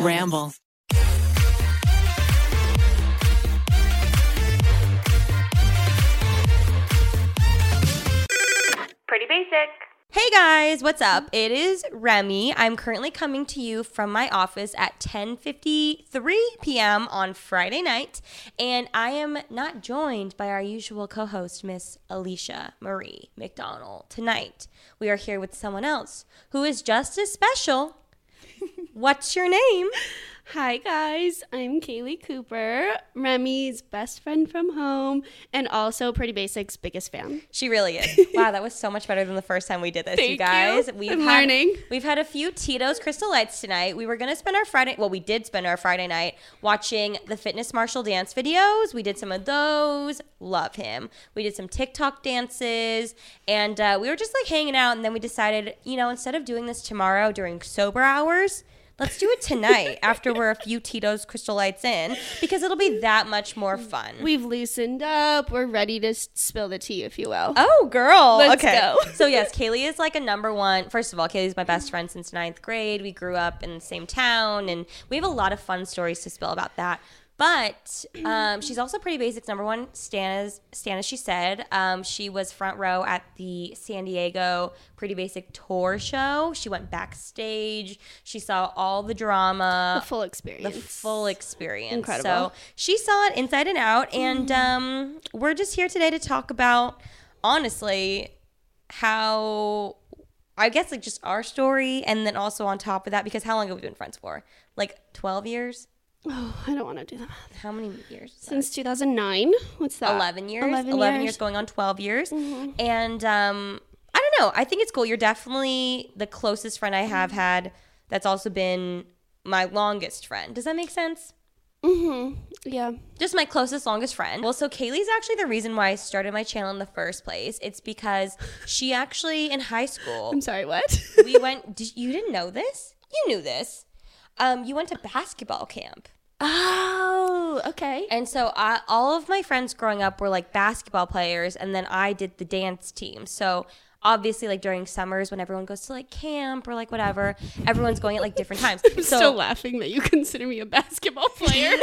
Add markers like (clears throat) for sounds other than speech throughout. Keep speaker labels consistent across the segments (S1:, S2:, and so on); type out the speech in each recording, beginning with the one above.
S1: Ramble.
S2: Pretty basic.
S3: Hey guys, what's up? It is Remi. I'm currently coming to you from my office at 10:53 p.m. on Friday night, and I am not joined by our usual co-host Miss Alisha Marie McDonald. Tonight, we are here with someone else who is just as special. What's your name?
S4: Hi guys, I'm Kaylee Cooper, Remi's best friend from home, and also Pretty Basics' biggest fan.
S3: She really is. (laughs) Wow, that was so much better than the first time we did this, you guys.
S4: you.
S3: We've
S4: I'm
S3: had,
S4: learning.
S3: We've had a few Tito's Crystal Lights tonight. We were gonna spend our Friday. Well, we did spend our Friday night watching the fitness Marshall dance videos. We did some of those. Love him. We did some TikTok dances, and uh, we were just like hanging out. And then we decided, you know, instead of doing this tomorrow during sober hours. Let's do it tonight after we're a few Tito's Crystal Lights in because it'll be that much more fun.
S4: We've loosened up. We're ready to spill the tea, if you will.
S3: Oh, girl.
S4: Let's
S3: okay.
S4: go. (laughs)
S3: so, yes, Kaylee is like a number one. First of all, Kaylee's my best friend since ninth grade. We grew up in the same town, and we have a lot of fun stories to spill about that. But um, she's also pretty basics number one. Stan as, she said, um, she was front row at the San Diego Pretty Basic tour show. She went backstage. She saw all the drama
S4: the full experience.
S3: the full experience.
S4: Incredible.
S3: So she saw it inside and out, and um, we're just here today to talk about, honestly, how I guess like just our story, and then also on top of that, because how long have we been friends for? Like twelve years?
S4: Oh, I don't want to do that.
S3: How many years?
S4: Since 2009. What's that?
S3: 11 years
S4: 11
S3: 11, years.
S4: years.
S3: going on 12 years and um i don't know i think it's cool you're definitely the closest friend i have had that's also been my longest friend does that make sense
S4: Mm-hmm. Yeah.
S3: just my closest, longest friend. Well, so Kaylee's actually the reason why I started my channel in the first place. It's because she actually in high school (laughs)
S4: I'm sorry, what?
S3: we went. Did, you didn't know this? You knew this. Um, you went to basketball camp,
S4: oh, okay.
S3: and so I, all of my friends growing up were like basketball players, and then I did the dance team. So obviously, like during summers when everyone goes to like camp or like whatever, everyone's going at like different (laughs) times.
S4: I'm
S3: so
S4: still laughing that you consider me a basketball (laughs) player. (laughs)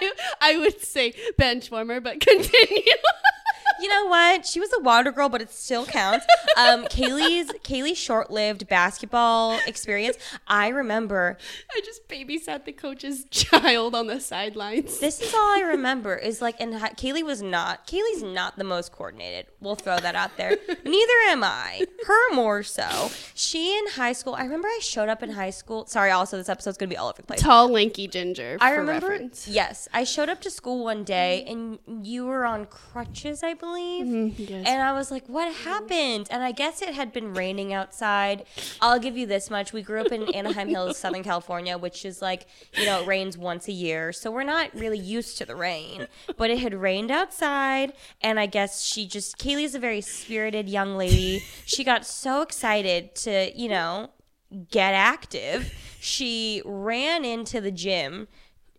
S4: I, I would say bench warmer, but continue.
S3: You know what? She was a water girl, but it still counts. Um, (laughs) Kaylee's Kaylee's short-lived basketball experience. I remember.
S4: I just babysat the coach's (laughs) child on the sidelines.
S3: This is all I remember is like, and Kaylee was not. Kaylee's not the most coordinated. We'll throw that out there. (laughs) Neither am I. Her more so. She in high school. I remember I showed up in high school. Sorry. Also, this episode's gonna be all over the place.
S4: Tall, lanky ginger.
S3: I remember.
S4: reference.
S3: Yes, I showed up to school one day and you were on crutches, I believe.
S4: Yes.
S3: And I was like, "What happened?" And I guess it had been raining outside. I'll give you this much: we grew up in Anaheim Hills, (laughs) Southern California, which is like, you know, it rains once a year, so we're not really used to the rain. But it had rained outside, and I guess she just Kaylee's a very spirited young lady. She got so excited to, you know, get active. She ran into the gym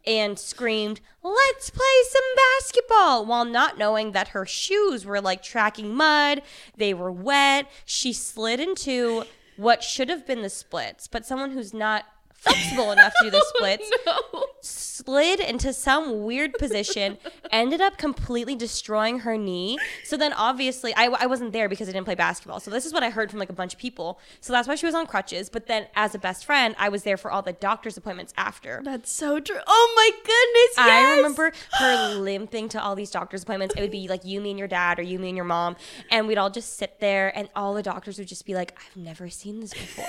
S3: and screamed, Let's play some basketball, while not knowing that her shoes were like tracking mud. They were wet. She slid into what should have been the splits, but someone who's not flexible enough to do the (laughs) oh, splits
S4: no.
S3: slid into some weird position, ended up completely destroying her knee. So then, obviously, I, I wasn't there because I didn't play basketball. So this is what I heard from like a bunch of people. So that's why she was on crutches. But then, as a best friend, I was there for all the doctor's appointments after.
S4: That's so true. Oh my goodness.
S3: I remember her (gasps) limping to all these doctor's appointments. It would be like you, me, and your dad, or you, me, and your mom, and we'd all just sit there, and all the doctors would just be like, "I've never seen this before.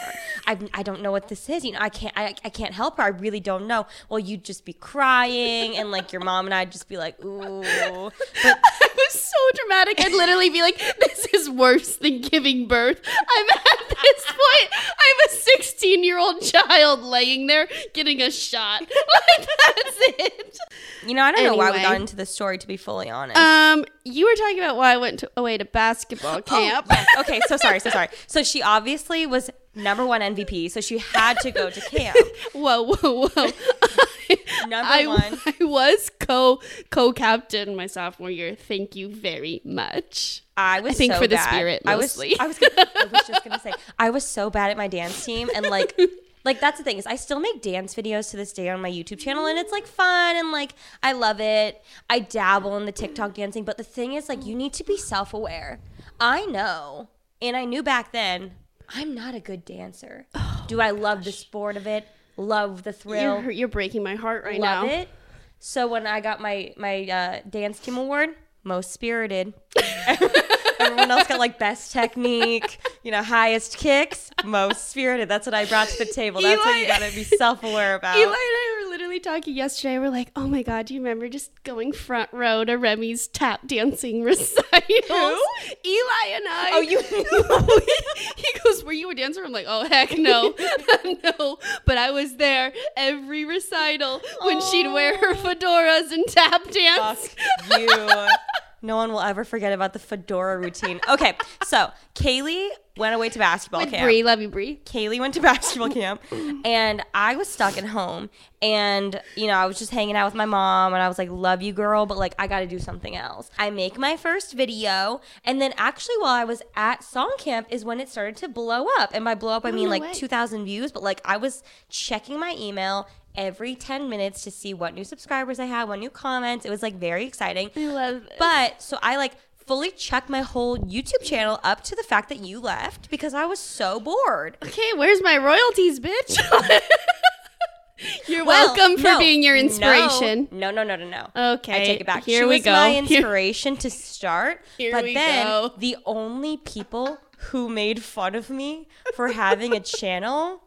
S3: I've, I don't know what this is. You know, I can't, I, I can't help her. I really don't know." Well, you'd just be crying, and like your mom and I'd just be like, "Ooh." But (laughs)
S4: It was so dramatic. I'd literally be like, this is worse than giving birth. I'm at this point. I'm a 16 year old child laying there getting a shot. (laughs) Like, that's it.
S3: you know, I don't know why we got into this story. To be fully honest.
S4: Um, you were talking about why I went to, away to basketball camp.
S3: Oh, yes. Okay, so sorry, so sorry. So she obviously was number one MVP, so she had to go to camp. (laughs)
S4: Whoa, whoa, whoa. (laughs)
S3: Number
S4: I,
S3: one. (laughs)
S4: I was co co captain my sophomore year. Thank you very much.
S3: I was
S4: I think
S3: so
S4: for the
S3: bad.
S4: spirit,
S3: I was. I was, gonna, I was just gonna say I was so bad at my dance team, and like Like that's the thing is I still make dance videos to this day on my YouTube channel and it's like fun and like I love it. I dabble in the TikTok dancing, but the thing is like you need to be self-aware. I know, and I knew back then, I'm not a good dancer. Do I love the sport of it? Love the thrill?
S4: You're, you're breaking my heart right
S3: love
S4: now.
S3: it. So when I got my my uh, dance team award, most spirited. (laughs) Everyone else got like best technique, you know, highest kicks, most spirited. That's what I brought to the table. That's what you gotta be self aware (laughs) about.
S4: Eli and I were literally talking yesterday. We're like, oh my god, do you remember just going front row to Remi's tap dancing (laughs) recitals? Eli and I.
S3: Oh, you- (laughs)
S4: he goes, were you a dancer? I'm like, oh heck no, (laughs) no. But I was there every recital when she'd wear her fedoras and tap dance.
S3: Fuck you. No one will ever forget about the fedora routine. Okay, so Kaylee went away to basketball
S4: With
S3: camp.
S4: Brie, love you, Brie.
S3: Kaylee went to (laughs) basketball camp and I was stuck at home and you know I was just hanging out with my mom and I was like love you girl but like I got to do something else. I make my first video and then actually while I was at song camp is when it started to blow up and by blow up I mean
S4: no
S3: like
S4: way.
S3: 2000 views but like I was checking my email every 10 minutes to see what new subscribers I had, what new comments. It was like very exciting.
S4: I love it.
S3: But so I like fully checked my whole YouTube channel up to the fact that you left because I was so bored.
S4: Okay, where's my royalties, bitch? (laughs) You're
S3: Well,
S4: welcome for
S3: no,
S4: being your inspiration.
S3: No, no, no, no, no. no.
S4: Okay,
S3: I take it back.
S4: here
S3: she
S4: we
S3: was
S4: go.
S3: my (laughs)
S4: Here-
S3: inspiration to start.
S4: Here
S3: but
S4: we
S3: then
S4: go.
S3: the only people who made fun of me for having a (laughs) channel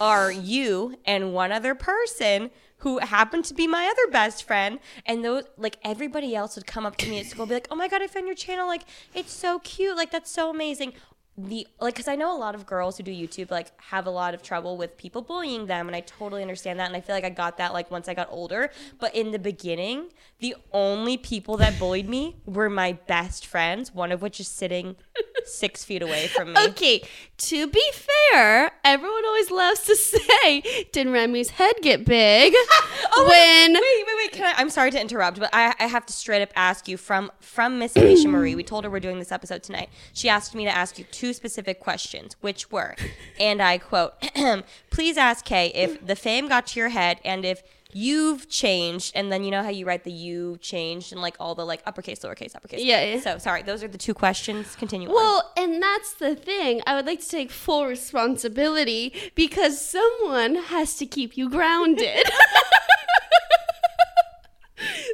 S3: are you and one other person who happened to be my other best friend. And those like everybody else would come up to me at school and be like oh my god i found your channel. Like it's so cute. Like that's so amazing. The like because i know a lot of girls who do youtube like have a lot of trouble with people bullying them and i totally understand that and i feel like i got that like once i got older. But in the beginning the only people that bullied me were my best friends one of which is sitting six feet away from me
S4: Okay, to be fair, everyone always loves to (laughs) say, "Did Remi's head get big?" (laughs) Oh, when
S3: wait, wait, wait. Can I, I'm sorry to interrupt, but I, I have to straight up ask you from from Miss Alisha (clears throat) Marie. We told her we're doing this episode tonight. She asked me to ask you two specific questions, which were, and I quote: (clears throat) "Please ask Kay if the fame got to your head and if." You've changed, and then you know how you write the you changed and like all the like uppercase, lowercase, uppercase.
S4: Yeah, yeah.
S3: So sorry, those are the two questions. Continue. on.
S4: Well, and that's the thing. I would like to take full responsibility because someone has to keep you grounded. (laughs)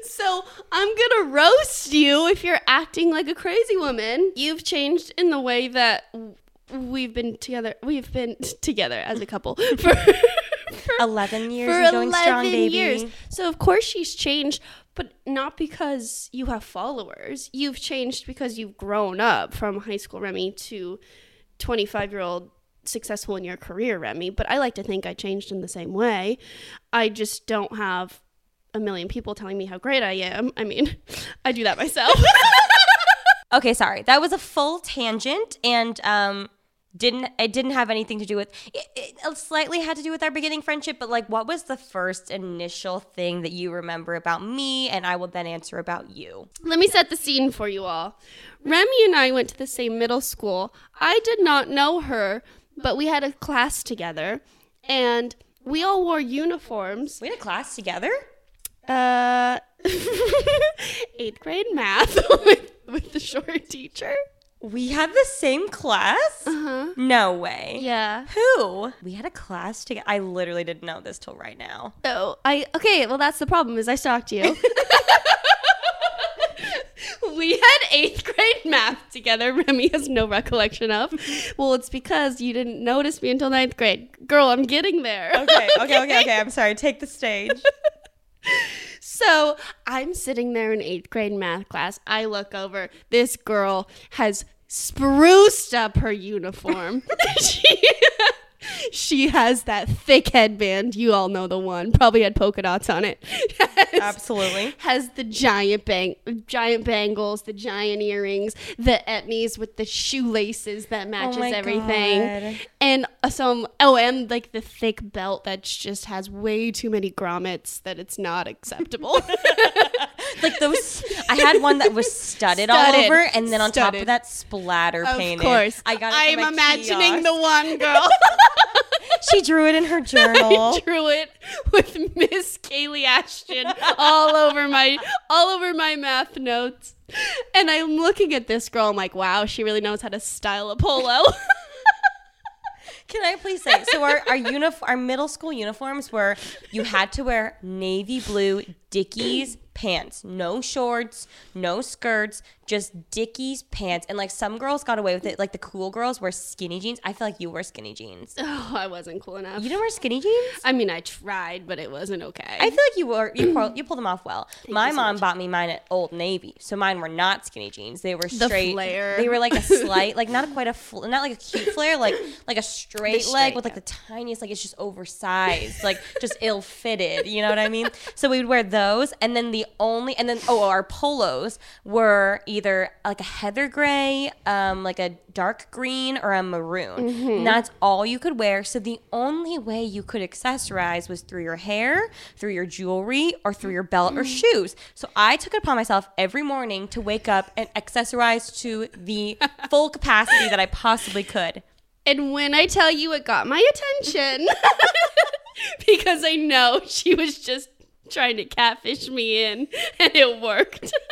S4: so I'm gonna roast you if you're acting like a crazy woman. You've changed in the way that we've been together. We've been together as a couple for. (laughs) for
S3: eleven (laughs) years
S4: for
S3: and going
S4: 11
S3: strong, baby.
S4: years. So of course she's changed, but not because you have followers. You've changed because you've grown up from high school Remi to 25 year old successful in your career Remi. But I like to think I changed in the same way. I just don't have a million people telling me how great I am. I mean, (laughs) I do that myself. (laughs)
S3: Okay, sorry. That was a full tangent and um didn't it didn't have anything to do with it, it slightly had to do with our beginning friendship, but like what was the first initial thing that you remember about me and I will then answer about you.
S4: Let me set the scene for you all. Remy and I went to the same middle school. I did not know her, but we had a class together and we all wore uniforms.
S3: We had a class together?
S4: Uh, (laughs) eighth grade math (laughs) with, with the short teacher.
S3: We had the same class?
S4: Uh-huh.
S3: No way.
S4: Yeah.
S3: Who? We had a class together. I literally didn't know this till right now.
S4: Oh, I okay. Well, that's the problem. Is I stalked you. (laughs) we had eighth grade math together. Remi has no recollection of. Well, it's because you didn't notice me until ninth grade. Girl, I'm getting there.
S3: Okay, okay, okay, okay. (laughs) I'm sorry. Take the stage.
S4: So I'm sitting there in eighth grade math class. I look over. This girl has spruced up her uniform. she, (laughs) (laughs) she has that thick headband. You all know the one. Probably had polka dots on it. (laughs) Has-
S3: Absolutely.
S4: Has the giant bang, giant bangles, the giant earrings, the etnies with the shoelaces that matches
S3: Oh
S4: everything,
S3: God.
S4: and uh, some oh, and like the thick belt that just has way too many grommets that it's not acceptable. (laughs)
S3: like those. I had one that was studded, all over, and then on top of that, splatter painting.
S4: Of
S3: painted.
S4: course.
S3: I got. It
S4: I'm imagining
S3: kiosk.
S4: the one girl. (laughs)
S3: She drew it in her (laughs) journal.
S4: I drew it with Miss Kaylee Ashton all over my all over my math notes. And I'm looking at this girl, I'm like, wow, she really knows how to style a polo. (laughs)
S3: Can I please say? So our our uniform, our middle school uniforms were you had to wear navy blue Dickies pants, no shorts, no skirts, just Dickies pants. And like some girls got away with it, like the cool girls wear skinny jeans. I feel like you wear skinny jeans. (laughs)
S4: oh, I wasn't cool enough.
S3: You didn't wear skinny jeans?
S4: I mean, I tried, but it wasn't okay.
S3: I feel like you were you pulled, you pulled them off well. (clears throat) My
S4: so
S3: mom
S4: much.
S3: bought me mine at Old Navy, so mine were not skinny jeans. They were
S4: The
S3: straight.
S4: flare.
S3: They were like a (laughs) slight, like not quite a fl- not like a cute flare, like like a straight, leg with like the tiniest, like it's just oversized, like just ill fitted. You know what I mean? So we would wear those, and then the only, and then oh, our polos were either like a heather gray, um, like a dark green, or a maroon.
S4: Mm-hmm.
S3: And that's all you could wear. So the only way you could accessorize was through your hair, through your jewelry, or through your belt or shoes. So I took it upon myself every morning to wake up and accessorize to the (laughs) full capacity that I possibly could.
S4: And when I tell you it got my attention, (laughs) because I know she was just trying to catfish me in, and it worked. (laughs)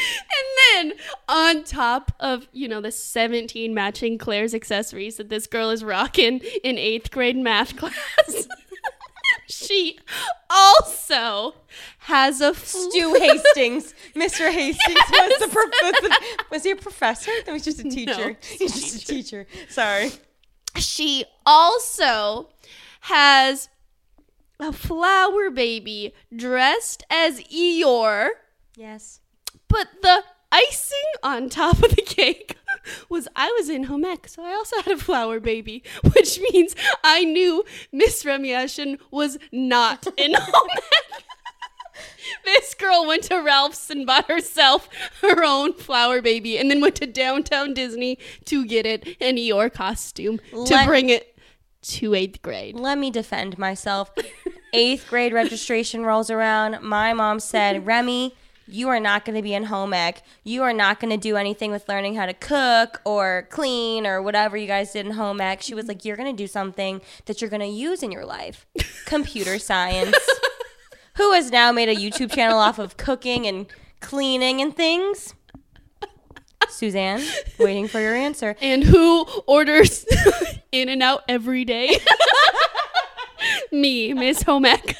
S4: and then on top of, you know, the 17 matching Claire's accessories that this girl is rocking in eighth grade math (laughs) class, she also has a
S3: Stu Hastings, Mr. (laughs) Hastings was the, prof- was he a professor? No, he's just a teacher. he's just a teacher. Sorry.
S4: she also has a flour baby dressed as Eeyore,
S3: Yes.
S4: But the icing on top of the cake (laughs) was I was in home ec, so I also had a flour baby, (laughs) which means I knew Miss Remi Ashten was not (laughs) in home ec. This girl went to Ralph's and bought herself her own flour baby and then went to downtown Disney to get it an Eeyore costume to bring it to eighth grade.
S3: Let me defend myself. Eighth grade registration rolls around. My mom said, Remi, you are not going to be in home ec. You are not going to do anything with learning how to cook or clean or whatever you guys did in home ec. She was like, You're going to do something that you're going to use in your life computer (laughs) science. Who has now made a YouTube channel off of cooking and cleaning and things? Suzanne, waiting for your answer.
S4: And who orders (laughs) in and out every day? (laughs) Me, Miss Home ec.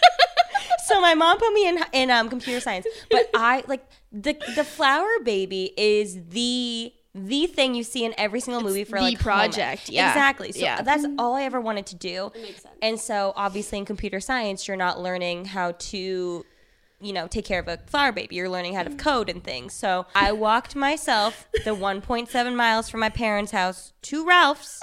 S3: So my mom put me in in um, computer science, but (laughs) I like the the flour baby is the the thing you see in every single movie for
S4: the
S3: like home
S4: project, yeah.
S3: exactly. So
S4: Yeah.
S3: that's all I ever wanted to do.
S4: makes sense.
S3: And so obviously in computer science, you're not learning how to you know, take care of a flour baby. You're learning how to code and things. So I walked myself the (laughs) 1.7 miles from my parents' house to Ralph's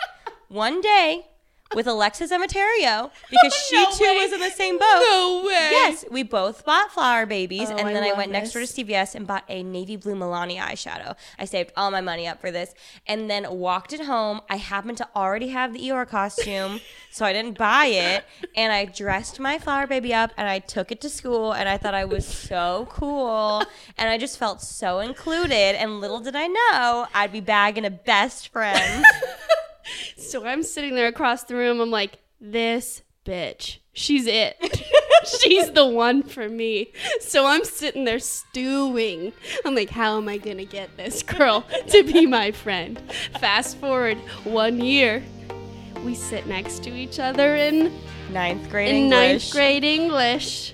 S3: one day with Alexis Emeterio because (laughs) she
S4: No
S3: too
S4: way.
S3: was in the same boat.
S4: No way.
S3: Yes, we both bought flour babies,
S4: Oh,
S3: and then I,
S4: love
S3: went next door to. CVS and bought a navy blue Milani eyeshadow. I saved all my money up for this, and then walked it home. I happened to already have the Eeyore costume, (laughs) so I didn't buy it, and I dressed my flour baby up, and I took it to school, and I thought I was so cool, and I just felt so included. And little did I know I'd be bagging a best friend. (laughs) (laughs)
S4: So I'm sitting there across the room. I'm like, this bitch. She's it. (laughs) She's the one for me. So I'm sitting there stewing. I'm like, how am I going to get this girl to be my friend? Fast forward one year. We sit next to each other in,
S3: ninth grade
S4: in
S3: English.
S4: ninth grade English.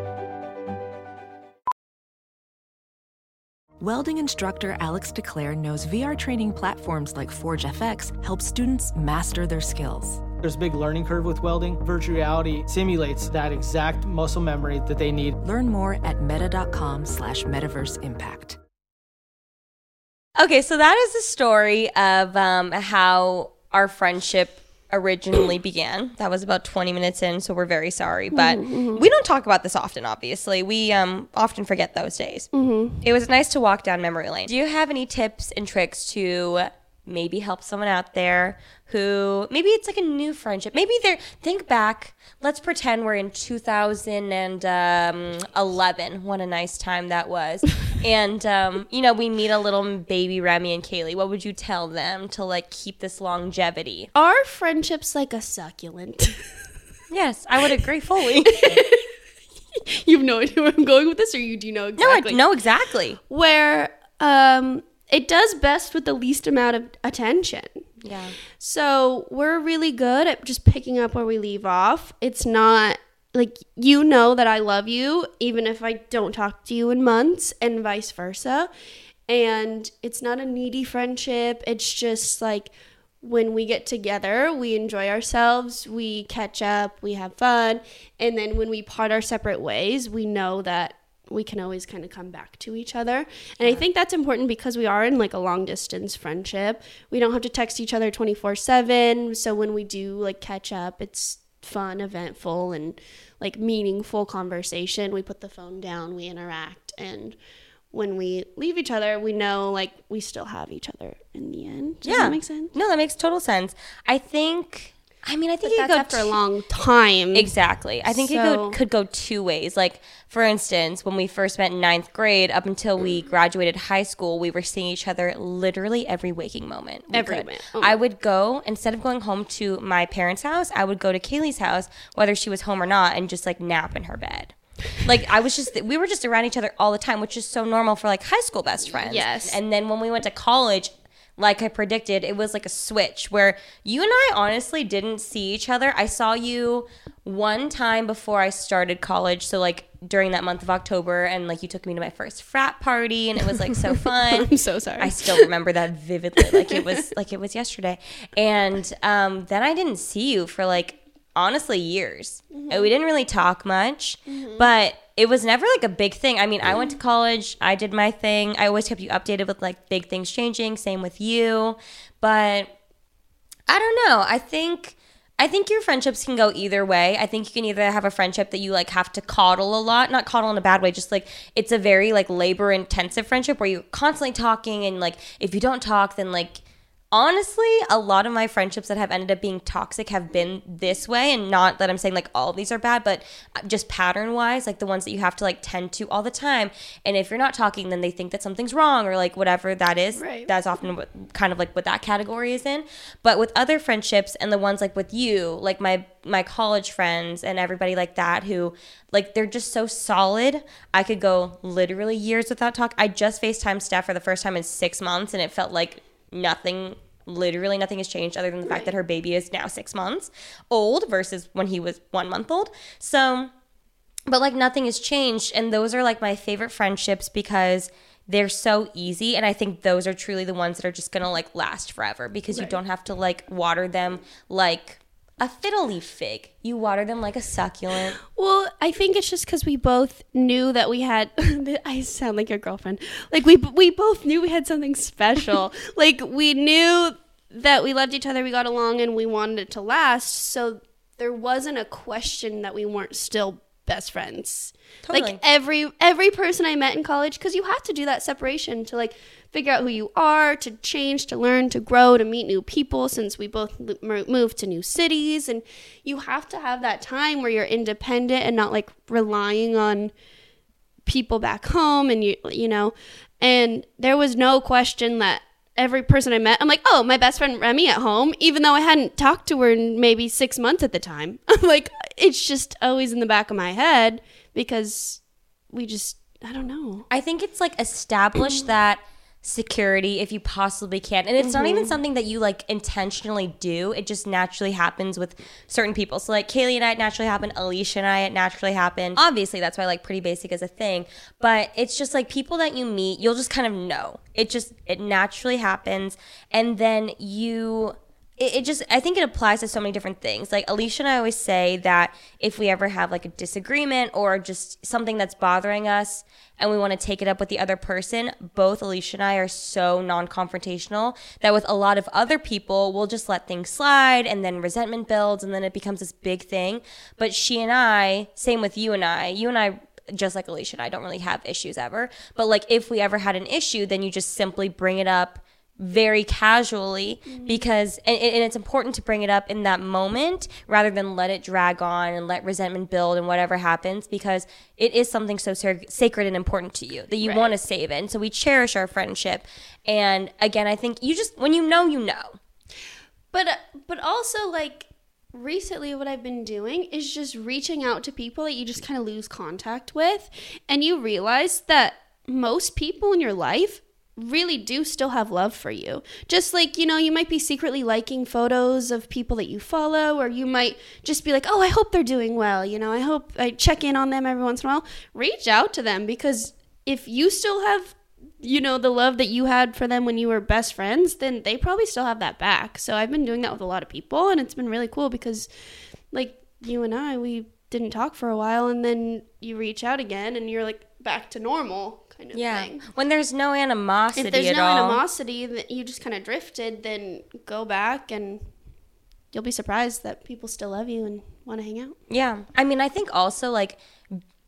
S2: Welding instructor Alex DeClaire knows VR training platforms like Forge FX help students master their skills. There's a big learning curve with welding. Virtual reality simulates that exact muscle memory that they need.
S1: Learn more at meta.com slash metaverse impact.
S3: Okay, so that is the story of um, how our friendship originally (clears throat) began. That was about 20 minutes in, so we're very sorry. Mm-hmm, but mm-hmm. we don't talk about this often, obviously. We um, often forget those days. Mm-hmm. It was nice to walk down memory lane. Do you have any tips and tricks to maybe help someone out there who maybe it's like a new friendship? Maybe they're, think back. Let's pretend we're in 2011. What a nice time that was. (laughs) and, um, you know, we meet a little baby Remi and Kaylee. What would you tell them to like keep this longevity?
S4: Our friendship's like a succulent. (laughs)
S3: Yes, I would agree fully. (laughs)
S4: you have no idea where I'm going with this, or you do you know exactly?
S3: no, I know exactly.
S4: Where um, it does best with the least amount of attention.
S3: Yeah.
S4: So we're really good at just picking up where we leave off. It's not like you know that I love you, even if I don't talk to you in months, and vice versa. And it's not a needy friendship. It's just like when we get together, we enjoy ourselves, we catch up, we have fun. And then when we part our separate ways, we know that we can always kind of come back to each other. And I think that's important because we are in like a long distance friendship. We don't have to text each other 24/7, so when we do like catch up, it's fun, eventful and like meaningful conversation. We put the phone down, we interact and when we leave each other, we know like we still have each other in the end. Does
S3: yeah.
S4: that make sense?
S3: No, that makes total sense. I think. I mean, I think
S4: But
S3: it
S4: that's
S3: could
S4: after a
S3: t-
S4: long time.
S3: Exactly. I think it could, could go two ways. Like, for instance, when we first met in ninth grade, up until we graduated high school, we were seeing each other literally every waking moment. we
S4: Every minute. Oh.
S3: I would go, instead of going home to my parents' house, I would go to Kaylee's house, whether she was home or not, and just like nap in her bed. Like I was just, we were just around each other all the time, which is so normal for like high school best friends.
S4: Yes.
S3: And then when we went to college, like I predicted, it was like a switch where you and I honestly didn't see each other. I saw you one time before I started college. So, like, during that month of October, and like you took me to my first frat party, and it was like so (laughs) fun.
S4: I'm so sorry.
S3: I still remember that vividly, like it was like it was yesterday. And um, then I didn't see you for like honestly years. And we didn't really talk much, but it was never like a big thing. I mean, I went to mm-hmm. college, I did my thing. I always kept you updated with like big things changing. Same with you, but I don't know. I think I think your friendships can go either way. I think you can either have a friendship that you like have to coddle a lot, not coddle in a bad way, just like it's a very like labor intensive friendship where you're constantly talking and like if you don't talk then like honestly, a lot of my friendships that have ended up being toxic have been this way. And not that I'm saying like all these are bad, but uh, just pattern wise, like the ones that you have to like tend to all the time. And if you're not talking, then they think that something's wrong or like whatever that is.
S4: Right.
S3: That's often what kind of like what that category is in. But with other friendships and the ones like with you, like my my college friends and everybody like that who like they're just so solid. I could go literally years without talk. I just FaceTime Steph for the first time in six months and it felt like nothing literally nothing has changed other than the fact that her baby is now six months old versus when he was one month old. So but like nothing has changed. And those are like my favorite friendships because they're so easy. And i think those are truly the ones that are just gonna like last forever because you don't have to like water them like a fiddle leaf fig you water them like a succulent
S4: Well, I think it's just because we both knew that we had. (laughs) I sound like your girlfriend. Like we we both knew we had something special. (laughs) like we knew that we loved each other, we got along, and we wanted it to last. So there wasn't a question that we weren't still best friends.
S3: Totally.
S4: Like every every person I met in college, because you have to do that separation to like figure out who you are, to change, to learn, to grow, to meet new people. Since we both moved to new cities, and you have to have that time where you're independent and not like relying on people back home, and you you know. And there was no question that every person I met, I'm like, oh, my best friend Remi at home, even though I hadn't talked to her in maybe six months at the time. (laughs) I'm like, it's just always in the back of my head because we just, I don't know.
S3: I think it's like established that security if you possibly can. And it's not even mm-hmm. something that you like intentionally do. It just naturally happens with certain people. So like Kaylee and I it naturally happened, Alisha and I it naturally happened. Obviously that's why like pretty basic is a thing. But it's just like people that you meet, you'll just kind of know. It just it naturally happens. And then you it, it just I think it applies to so many different things. Like Alisha and I always say that if we ever have like a disagreement or just something that's bothering us and we want to take it up with the other person, both Alisha and I are so non-confrontational that with a lot of other people, we'll just let things slide and then resentment builds and then it becomes this big thing. But she and I, same with you and I, you and I just like Alisha and I don't really have issues ever. But like if we ever had an issue, then you just simply bring it up very casually because and, and it's important to bring it up in that moment rather than let it drag on and let resentment build and whatever happens because it is something so sar- sacred and important to you that you want to save it. And so we cherish our friendship. And again i think you just when you know you know.
S4: But uh, but also like recently what I've been doing is just reaching out to people that you just kind of lose contact with. And you realize that most people in your life really do still have love for you. Just like, you know, you might be secretly liking photos of people that you follow or you might just be like, "Oh, I hope they're doing well." You know, I hope I check in on them every once in a while. Reach out to them because if you still have you know the love that you had for them when you were best friends then they probably still have that back so i've been doing that with a lot of people and it's been really cool because like you and i we didn't talk for a while and then you reach out again and you're like back to normal kind of
S3: yeah
S4: thing
S3: when there's no animosity
S4: if there's no
S3: all
S4: animosity that you just kind of drifted then go back and you'll be surprised that people still love you and want to hang out
S3: Yeah. I mean, I think also like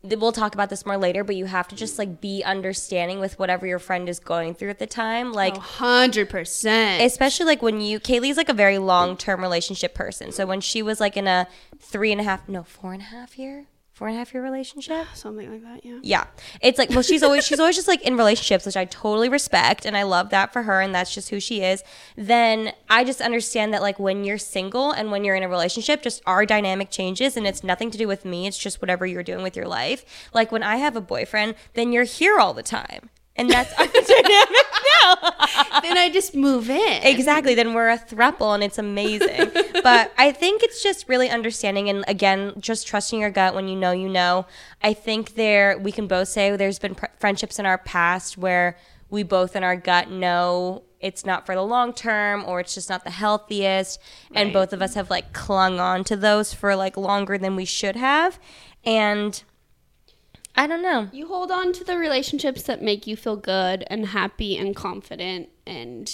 S3: we'll talk about this more later, but you have to just like be understanding with whatever your friend is going through at the time. Like
S4: 100%
S3: especially like when you Kaylee's like a very long term relationship person. So when she was like in a three and a half no, four and a half year? Four and a half year relationship? (sighs)
S4: something like that yeah
S3: Yeah. It's like, well, she's always, she's always just like in relationships, which I totally respect. And I love that for her. And that's just who she is. Then I just understand that like when you're single and when you're in a relationship, just our dynamic changes and it's nothing to do with me. It's just whatever you're doing with your life. Like when I have a boyfriend, then you're here all the time. And that's (laughs) our dynamic now.
S4: then i just move in
S3: Exactly. Then we're a throuple and it's amazing. but I think it's just really understanding and again, just trusting your gut when you know you know. I think there, we can both say there's been pr- friendships in our past where we both in our gut know it's not for the long term or it's just not the healthiest. And both of us have like clung on to those for like longer than we should have. And I don't know.
S4: You hold on to the relationships that make you feel good and happy and confident, and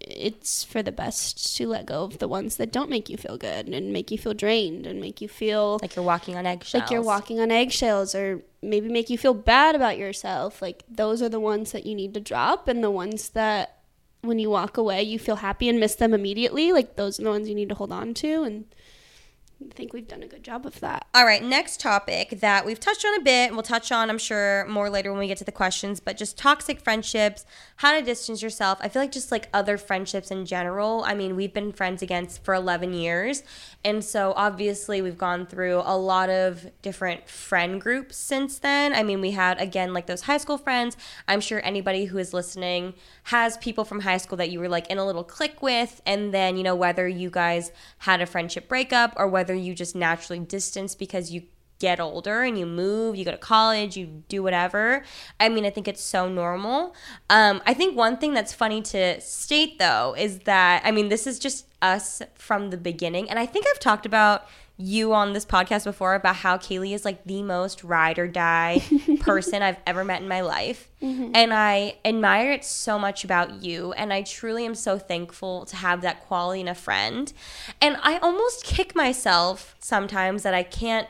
S4: it's for the best to let go of the ones that don't make you feel good and make you feel drained and make you feel
S3: Like you're walking on eggshells.
S4: like you're walking on eggshells or maybe make you feel bad about yourself. Like those are the ones that you need to drop, and the ones that when you walk away you feel happy and miss them immediately. Like those are the ones you need to hold on to, and I think we've done a good job of that.
S3: All right, next topic that we've touched on a bit, and we'll touch on, I'm sure, more later when we get to the questions, but just toxic friendships, how to distance yourself. I feel like just like other friendships in general. I mean, we've been friends against for 11 years. And so obviously we've gone through a lot of different friend groups since then. I mean, we had, again, like those high school friends. I'm sure anybody who is listening has people from high school that you were like in a little clique with. And then, you know, whether you guys had a friendship breakup or whether you just naturally distance because you get older and you move, you go to college, you do whatever. I mean, I think it's so normal. Um, I think one thing that's funny to state though is that, I mean, this is just us from the beginning. And I think I've talked about you on this podcast before about how Kaylee is like the most ride or die (laughs) person I've ever met in my life. Mm-hmm. And I admire it so much about you. And I truly am so thankful to have that quality in a friend. And I almost kick myself sometimes that I can't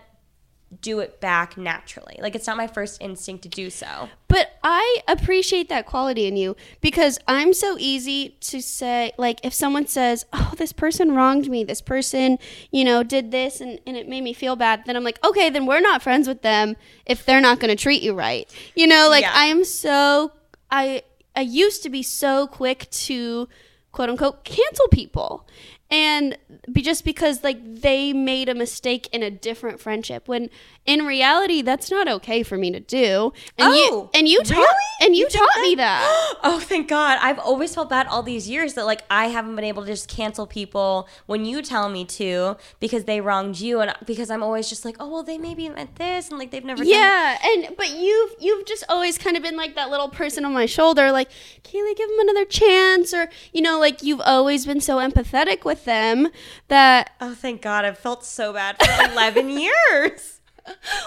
S3: do it back naturally. Like it's not my first instinct to do so.
S4: But I appreciate that quality in you because I'm so easy to say, like, if someone says, oh, this person wronged me, this person, you know, did this and, and it made me feel bad, then I'm like, okay, then we're not friends with them if they're not going to treat you right. You know, like,
S3: Yeah.
S4: I am so, I, I used to be so quick to quote unquote cancel people. And be just because like they made a mistake in a different friendship when in reality that's not okay for me to do. And
S3: Oh,
S4: you and you taught
S3: really?
S4: and you,
S3: You
S4: taught me that. (gasps)
S3: Oh, thank God. I've always felt bad all these years that like I haven't been able to just cancel people when you tell me to because they wronged you and because I'm always just like, "Oh, well, they maybe meant this and like they've never done
S4: Yeah, and but you've you've just always kind of been like that little person on my shoulder, like Kaylee, give them another chance, or you know, like you've always been so empathetic with with them that
S3: Oh, thank God. I've felt so bad for (laughs) 11 years.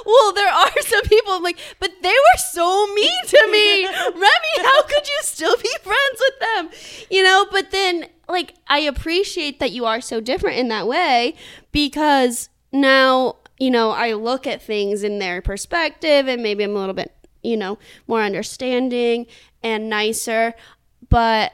S4: well, there are some people I'm like, but they were so mean to me. (laughs) Remi, how could you still be friends with them? You know, but then like I appreciate that you are so different in that way because now, you know, I look at things in their perspective and maybe I'm a little bit, you know, more understanding and nicer, but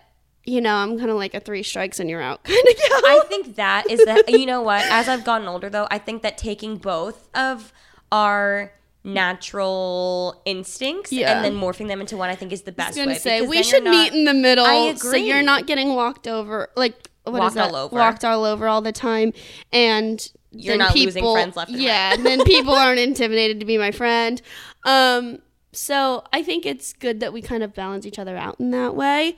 S4: you know, I'm kind of like a three strikes and you're out (laughs) kind of gal.
S3: I think that is that. You know what? As I've gotten older, though, I think that taking both of our natural instincts
S4: Yeah.
S3: and then morphing them into one, I think is the
S4: I
S3: best
S4: was gonna
S3: way.
S4: say we should
S3: not-
S4: meet in the middle.
S3: I
S4: So you're not getting walked over, like what is
S3: Walked
S4: that?
S3: all over.
S4: walked all over all the time, and
S3: You're
S4: then
S3: not losing friends left and
S4: yeah, and then people aren't intimidated to be my friend. Um, so I think it's good that we kind of balance each other out in that way.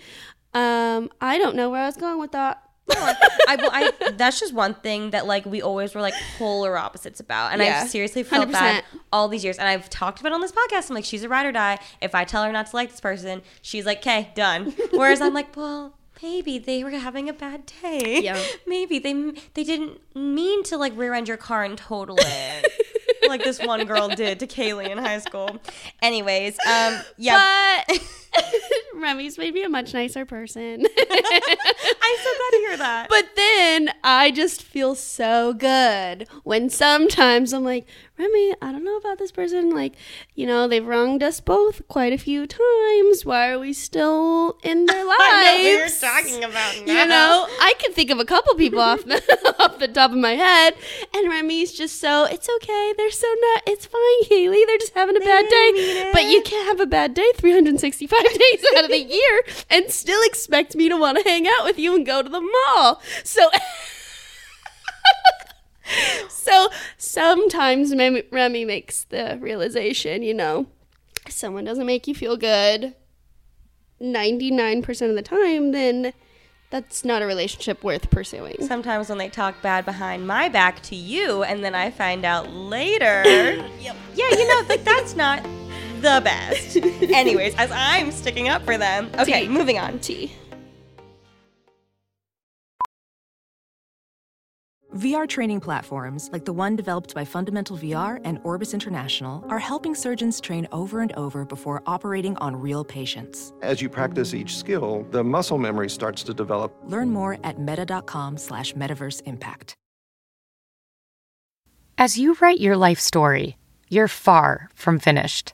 S4: Um, I don't know where I was going with that.
S3: I, I that's just one thing that like we always were like polar opposites about, and
S4: Yeah,
S3: I've seriously felt
S4: 100%.
S3: bad all these years. And I've talked about it on this podcast. I'm like, she's a ride or die. If I tell her not to like this person, she's like, okay, done. (laughs) Whereas I'm like, well. Maybe they were having a bad day.
S4: Yeah. (laughs)
S3: Maybe they they didn't mean to like rear end your car and total it, (laughs) like this one girl did to Kaylee in high school. Anyways, um, yeah,
S4: But (laughs) Remi's made me a much nicer person. (laughs)
S3: I'm so glad to hear that.
S4: But then I just feel so good when sometimes I'm like, Remi, I don't know about this person. Like, you know, they've wronged us both quite a few times. Why are we still in their lives? (laughs)
S3: I know you're talking about now.
S4: You know, I can think of a couple people off the off the top of my head, and Remy's just so it's okay. They're so not. It's fine, Haley. They're just having a bad day. But you can't have a bad day 365 (laughs) days out of the year and still expect me to want to hang out with you and go to the mall. So. (laughs) So sometimes Remi, Remi makes the realization, you know, someone doesn't make you feel good 99% of the time, then that's not a relationship worth pursuing.
S3: Sometimes when they talk bad behind my back to you, and then I find out later. yep. (coughs) Yeah, you know, like that's not the best. (laughs) Anyways, as I'm sticking up for them. Okay,
S4: Tea.
S3: moving on.
S4: T.
S5: VR training platforms, like the one developed by Fundamental VR and Orbis International, are helping surgeons train over and over before operating on real patients.
S6: As you practice each skill, the muscle memory starts to develop.
S5: Learn more at meta.com slash metaverse impact.
S7: As you write your life story, you're far from finished.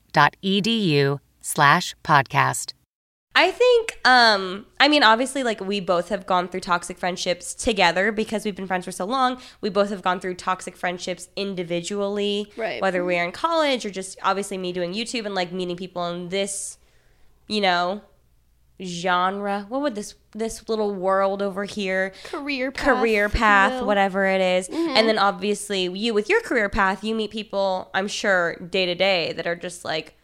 S7: slash podcast.
S3: I think, um, I mean, obviously, like we both have gone through toxic friendships together because we've been friends for so long. We both have gone through toxic friendships individually,
S4: Right.
S3: Whether we are in college or just obviously me doing YouTube and like meeting people in this, you know, genre. What would this this little world over here?
S4: Career path,
S3: career path.
S4: Mm-hmm.
S3: whatever it is. And then obviously you with your career path, you meet people, I'm sure, day to day that are just like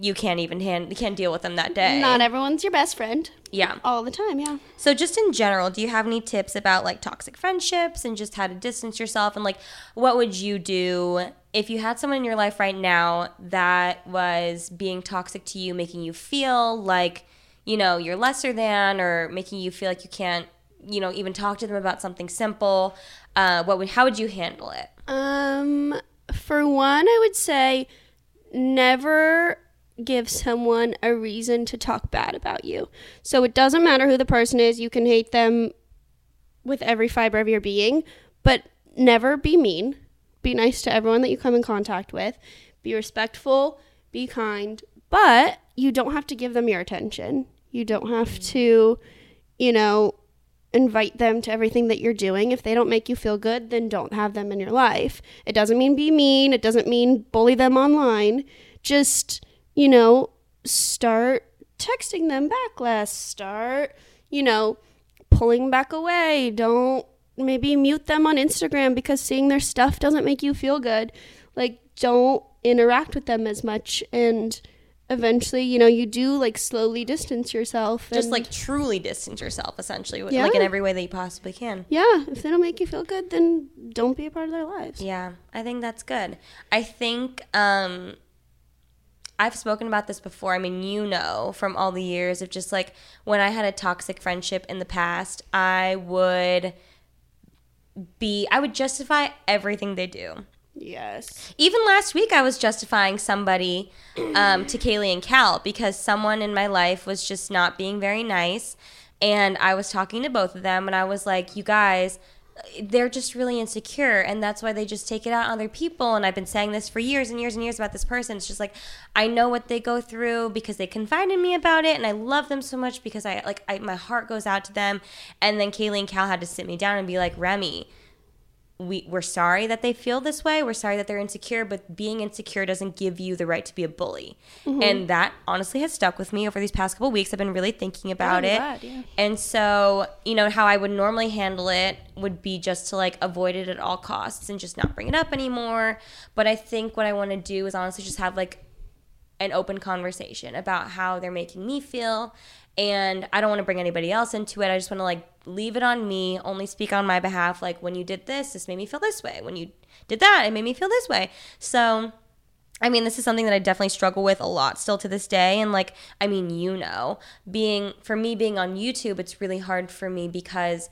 S3: you can't even hand you can't deal with them that day.
S4: Not everyone's your best friend
S3: yeah.
S4: all the time, yeah.
S3: So just in general, do you have any tips about like toxic friendships and just how to distance yourself and like what would you do if you had someone in your life right now that was being toxic to you, making you feel like, you know, you're lesser than or making you feel like you can't, you know, even talk to them about something simple? Uh, what would how would you handle it?
S4: Um, for one, I would say never give someone a reason to talk bad about you. So it doesn't matter who the person is, you can hate them with every fiber of your being, but never be mean. Be nice to everyone that you come in contact with. Be respectful, be kind, but you don't have to give them your attention. You don't have to, you know, invite them to everything that you're doing. If they don't make you feel good, then don't have them in your life. It doesn't mean be mean, it doesn't mean bully them online. Just, you know, start texting them back less. Start, you know, pulling back away. Don't maybe mute them on Instagram because seeing their stuff doesn't make you feel good. Like, don't interact with them as much. And eventually, you know, you do like slowly distance yourself.
S3: Just like truly distance yourself, essentially,
S4: Yeah.
S3: like in every way that you possibly can.
S4: yeah, if they don't make you feel good, then don't be a part of their lives.
S3: Yeah, I think that's good. I think um, I've spoken about this before. I mean, you know, from all the years of just like when I had a toxic friendship in the past, I would be, I would justify everything they do.
S4: Yes.
S3: Even last week, I was justifying somebody um, to Kaylee and Cal because someone in my life was just not being very nice. And I was talking to both of them, and I was like, you guys, they're just really insecure, and that's why they just take it out on other people. And I've been saying this for years and years and years about this person. It's just like, I know what they go through because they confide in me about it, and I love them so much because I, like, I, my heart goes out to them. And then Kaylee and Cal had to sit me down and be like, Remi, we we're sorry that they feel this way. We're sorry that they're insecure, but being insecure doesn't give you the right to be a bully. Mm-hmm. And that honestly has stuck with me over these past couple weeks. I've been really thinking about it.
S4: glad, yeah.
S3: And so, you know, how I would normally handle it would be just to like avoid it at all costs and just not bring it up anymore. But I think what I want to do is honestly just have like an open conversation about how they're making me feel and I don't want to bring anybody else into it. I just want to like leave it on me, only speak on my behalf like when you did this, this made me feel this way. When you did that, it made me feel this way. So I mean, this is something that I definitely struggle with a lot still to this day. And like, I mean, you know, being for me being on YouTube, it's really hard for me because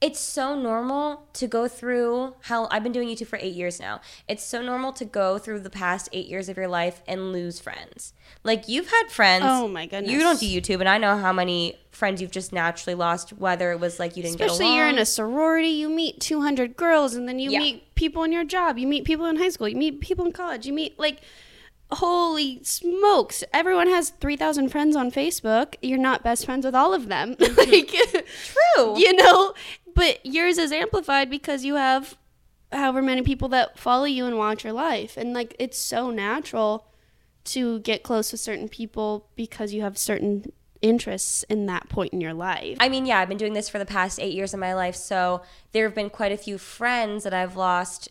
S3: it's so normal to go through hell I've been doing YouTube for eight years now. It's so normal to go through the past eight years of your life and lose friends. Like you've had friends.
S4: Oh, my goodness.
S3: You don't do YouTube, and I know how many friends you've just naturally lost. Whether it was like you didn't get
S4: Especially
S3: along.
S4: you're in a sorority, you meet 200 girls, and then you
S3: Yeah.
S4: meet people in your job, you meet people in high school, you meet people in college, you meet like, holy smokes, everyone has 3,000 friends on Facebook. You're not best friends with all of them. (laughs) Mm-hmm. like,
S3: True. (laughs)
S4: you know, but yours is amplified because you have however many people that follow you and watch your life. And like, it's so natural to get close with certain people because you have certain interests in that point in your life.
S3: I mean, yeah, I've been doing this for the past eight years of my life, so there have been quite a few friends that I've lost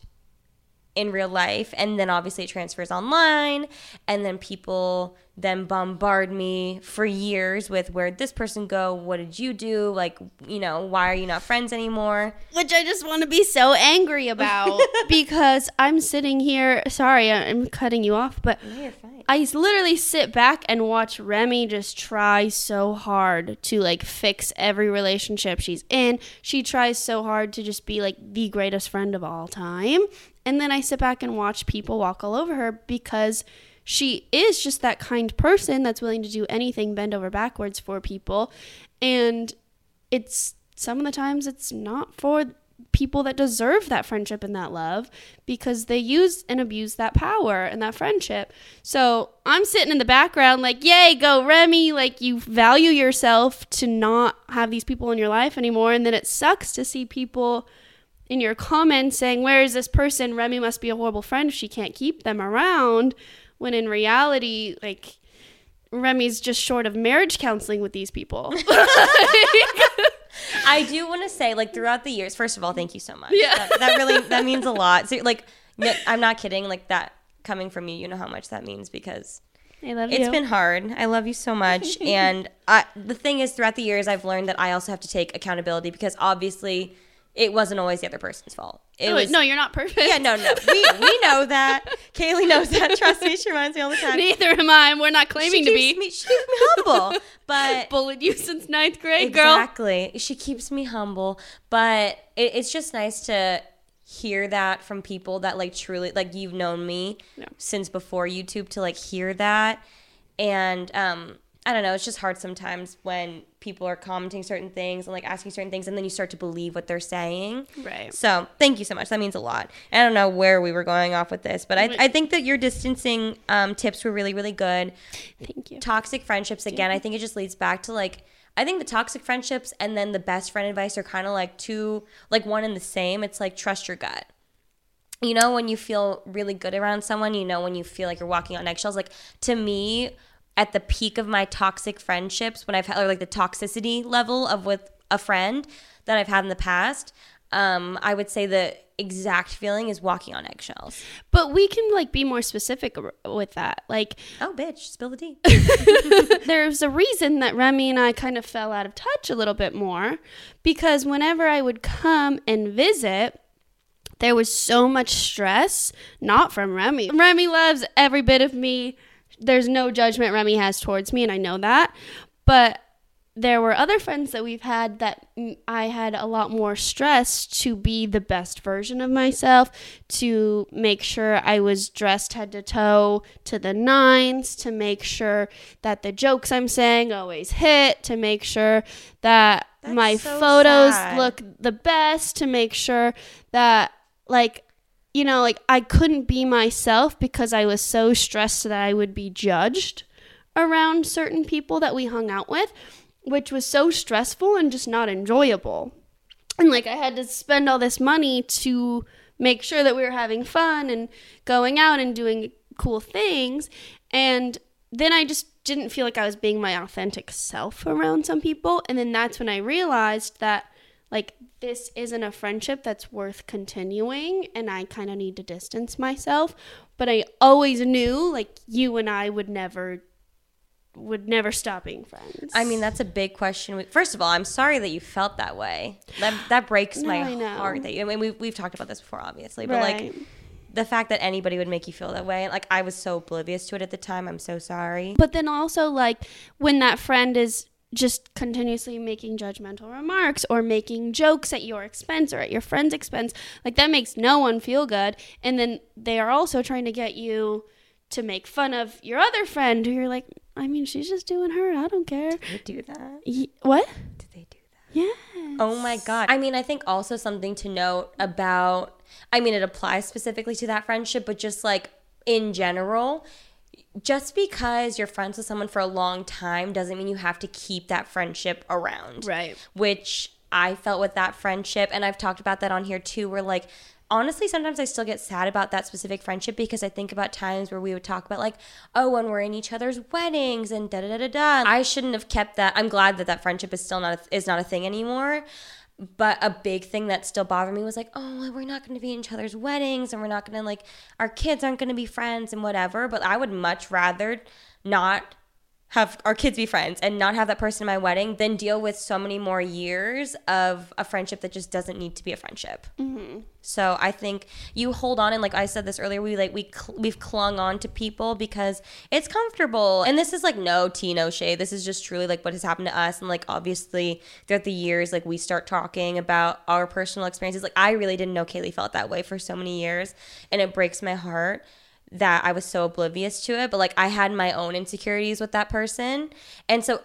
S3: in real life, and then obviously it transfers online, and then people then bombard me for years with where'd this person go? What did you do? Like, you know, why are you not friends anymore?
S4: which I just want to be so angry about (laughs) because I'm sitting here. Sorry, I'm cutting you off, but
S3: fine.
S4: I literally sit back and watch Remi just try so hard to like fix every relationship she's in. She tries so hard to just be like the greatest friend of all time. And then I sit back and watch people walk all over her because she is just that kind person that's willing to do anything, bend over backwards for people. And it's some of the times it's not for people that deserve that friendship and that love because they use and abuse that power and that friendship. So I'm sitting in the background like, yay, go Remi. Like you value yourself to not have these people in your life anymore. And then it sucks to see people in your comments saying, Where is this person? Remi must be a horrible friend if she can't keep them around. When in reality, like Remi's just short of marriage counseling with these people. (laughs) (laughs)
S3: I do want to say, like, throughout the years, first of all, thank you so much.
S4: Yeah.
S3: That, that really, that means a lot. So, like, no, I'm not kidding. Like, that coming from you, you know how much that means because
S4: I love
S3: It's
S4: you.
S3: been hard. I love you so much. (laughs) and I, the thing is, throughout the years, I've learned that I also have to take accountability because obviously it wasn't always the other person's fault. It
S4: Oh,
S3: was,
S4: no, you're not perfect.
S3: yeah, no, no. We, (laughs) we know that. Kaylee knows that. Trust me. She reminds me all the time.
S4: Neither am I. We're not claiming
S3: she
S4: to be.
S3: Me, she keeps me humble. But (laughs)
S4: Bullied you since ninth grade, girl.
S3: Exactly. She keeps me humble, but it, it's just nice to hear that from people that like truly like you've known me since before YouTube to like hear that. And um I don't know, it's just hard sometimes when people are commenting certain things and like asking certain things and then you start to believe what they're saying.
S4: Right.
S3: So thank you so much. That means a lot. I don't know where we were going off with this, but I, I think that your distancing um, tips were really, really good
S4: Thank you.
S3: toxic friendships again i think it just leads back to like i think the toxic friendships and then the best friend advice are kind of like two like one and the same it's like trust your gut you know when you feel really good around someone you know when you feel like you're walking on eggshells like to me at the peak of my toxic friendships when i've had or like the toxicity level of with a friend that I've had in the past, um, I would say the exact feeling is walking on eggshells.
S4: But we can like be more specific with that. Like
S3: Oh, bitch, spill the tea. (laughs) (laughs)
S4: there's a reason that Remi and I kind of fell out of touch a little bit more because whenever I would come and visit, there was so much stress, not from Remi. Remi loves every bit of me. There's no judgment Remi has towards me, and I know that. But there were other friends that we've had that I had a lot more stress to be the best version of myself, to make sure I was dressed head to toe to the nines, to make sure that the jokes I'm saying always hit, to make sure that
S3: That's
S4: my
S3: so
S4: photos
S3: sad.
S4: look the best, to make sure that, like, you know, like I couldn't be myself because I was so stressed that I would be judged around certain people that we hung out with, which was so stressful and just not enjoyable. And like I had to spend all this money to make sure that we were having fun and going out and doing cool things. And then I just didn't feel like I was being my authentic self around some people. And then that's when I realized that like this isn't a friendship that's worth continuing and I kind of need to distance myself. But I always knew like you and I would never would never stop being friends.
S3: I mean, that's a big question. First of all, I'm sorry that you felt that way. That that breaks
S4: No,
S3: my
S4: I know.
S3: heart. That you, I mean, we've we've talked about this before, obviously, but
S4: Right.
S3: like the fact that anybody would make you feel that way, like I was so oblivious to it at the time. I'm so sorry.
S4: But then also, like, when that friend is just continuously making judgmental remarks or making jokes at your expense or at your friend's expense, like, that makes no one feel good. And then they are also trying to get you to make fun of your other friend who you're like, I mean, she's just doing her. I don't care.
S3: They do that.
S4: Y- what?
S3: Did they do that?
S4: Yeah.
S3: Oh my god. I mean, I think also something to note about I mean, it applies specifically to that friendship, but just like in general, just because you're friends with someone for a long time doesn't mean you have to keep that friendship around.
S4: Right.
S3: Which I felt with that friendship and I've talked about that on here too where like honestly sometimes I still get sad about that specific friendship because I think about times where we would talk about like oh when we're in each other's weddings and da da da da da. I shouldn't have kept that. I'm glad that that friendship is still not a, is not a thing anymore. But a big thing that still bothered me was like, oh, we're not going to be in each other's weddings and we're not going to like, our kids aren't going to be friends and whatever. But I would much rather not have our kids be friends and not have that person in my wedding than deal with so many more years of a friendship that just doesn't need to be a friendship. Mm-hmm. So I think you hold on and like I said this earlier, we like we cl- we've clung on to people because it's comfortable. And this is like no tea, no shade. This is just truly like what has happened to us. And like obviously throughout the years, like we start talking about our personal experiences. Like I really didn't know Kaylee felt that way for so many years, and it breaks my heart that I was so oblivious to it. But like I had my own insecurities with that person, and so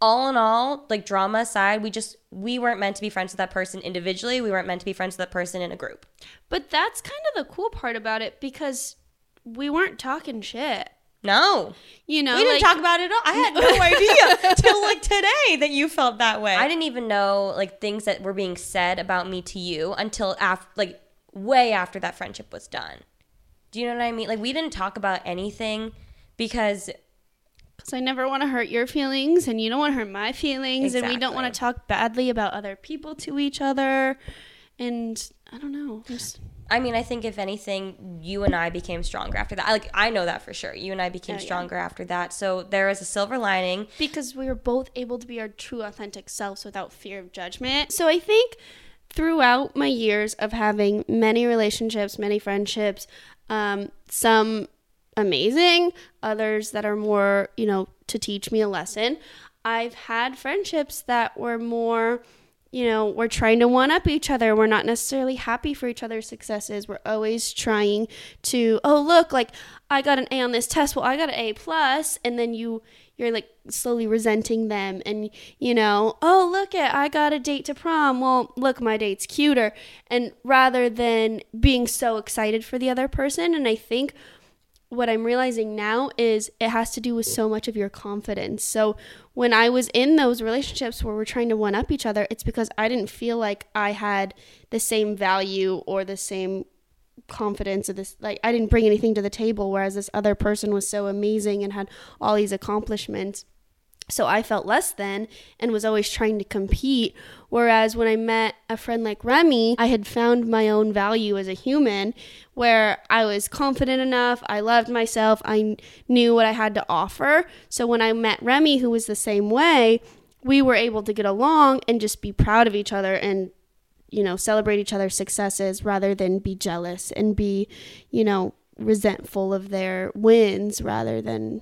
S3: all in all, like drama aside, we just we weren't meant to be friends with that person individually. We weren't meant to be friends with that person in a group.
S4: But that's kind of the cool part about it because we weren't talking shit.
S3: No,
S4: You know,
S3: we didn't
S4: like-
S3: talk about it at all. I had no (laughs) idea till like today that you felt that way. I didn't even know like things that were being said about me to you until after, like way after that friendship was done. Do you know what I mean? Like we didn't talk about anything because
S4: Because I never want to hurt your feelings and you don't want to hurt my feelings. And we don't want to talk badly about other people to each other. And I don't know. Just,
S3: I mean, I think if anything, you and I became stronger after that. I, like I know that for sure. You and I became
S4: yeah.
S3: stronger after that. So there is a silver lining.
S4: because we were both able to be our true, authentic selves without fear of judgment. So I think throughout my years of having many relationships, many friendships, um, some amazing, others that are more, you know, to teach me a lesson, I've had friendships that were more you know, we're trying to one up each other. We're not necessarily happy for each other's successes. We're always trying to, oh look, like I got an A on this test. Well, I got an A plus, and then you you're like slowly resenting them, and you know, oh look at I got a date to prom. Well, look, my date's cuter, and rather than being so excited for the other person, and I think what I'm realizing now is it has to do with so much of your confidence. So when I was in those relationships where we're trying to one up each other, it's because I didn't feel like I had the same value or the same confidence of this like I didn't bring anything to the table whereas this other person was so amazing and had all these accomplishments So I felt less than and was always trying to compete. Whereas when I met a friend like Remi, I had found my own value as a human where I was confident enough, I loved myself, I knew what I had to offer. So when I met Remi, who was the same way, we were able to get along and just be proud of each other and you know celebrate each other's successes rather than be jealous and be you know resentful of their wins rather than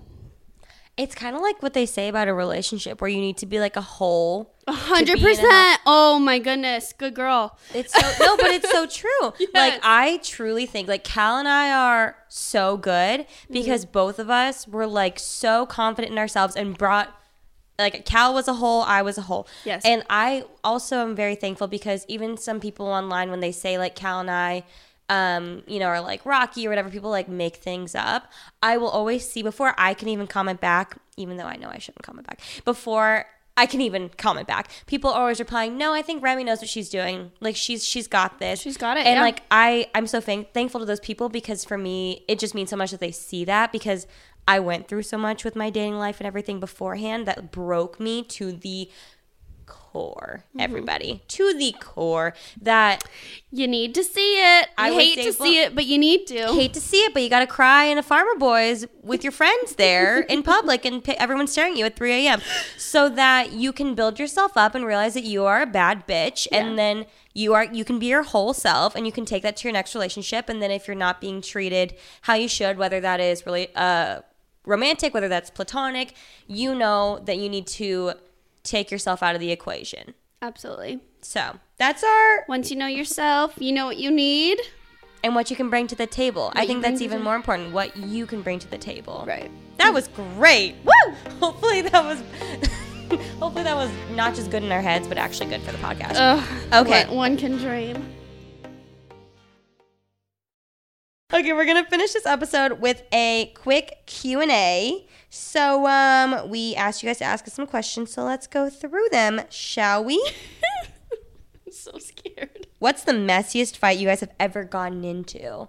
S3: It's kind of like what they say about a relationship where you need to be like a whole.
S4: A hundred
S3: be in a health-
S4: percent. Oh my goodness, good girl.
S3: It's so no, but it's so (laughs) true. Like I truly think like Cal and I are so good because mm-hmm. both of us were like so confident in ourselves and brought like Cal was a whole, I was a whole.
S4: Yes.
S3: And I also am very thankful because even some people online when they say like Cal and I um, you know, are like Rocky or whatever, people like make things up. I will always see before I can even comment back, even though I know I shouldn't comment back, before I can even comment back. People are always replying, "No, I think Remi knows what she's doing. Like she's she's got this.
S4: She's got it,
S3: And
S4: yeah.
S3: like I I'm so thank- thankful to those people because for me it just means so much that they see that because I went through so much with my dating life and everything beforehand that broke me to the core.
S4: Mm-hmm.
S3: Everybody to the core that
S4: You need to see it. I
S3: would
S4: hate to see it, but you need to.
S3: hate to see it, but you got to cry in a Farmer Boys with your friends there in (laughs) public and p- everyone's staring at you at 3 a.m. so that you can build yourself up and realize that you are a bad bitch and then you are you can be your whole self and you can take that to your next relationship and then if you're not being treated how you should whether that is really uh romantic whether that's platonic you know that you need to take yourself out of the equation
S4: Absolutely.
S3: so that's our
S4: Once you know yourself, you know what you need.
S3: and what you can bring to the table. I think that's even
S4: the-
S3: more important. What you can bring to the table.
S4: Right.
S3: That was great. Woo! (laughs) Hopefully that was. (laughs) hopefully that was not just good in our heads, but actually good for the podcast.
S4: Ugh.
S3: Okay.
S4: One, one can dream.
S3: Okay, we're gonna finish this episode with a quick Q and A. So, um, we asked you guys to ask us some questions, so let's go through them, shall we? (laughs)
S4: I'm so scared.
S3: What's the messiest fight you guys have ever gotten into?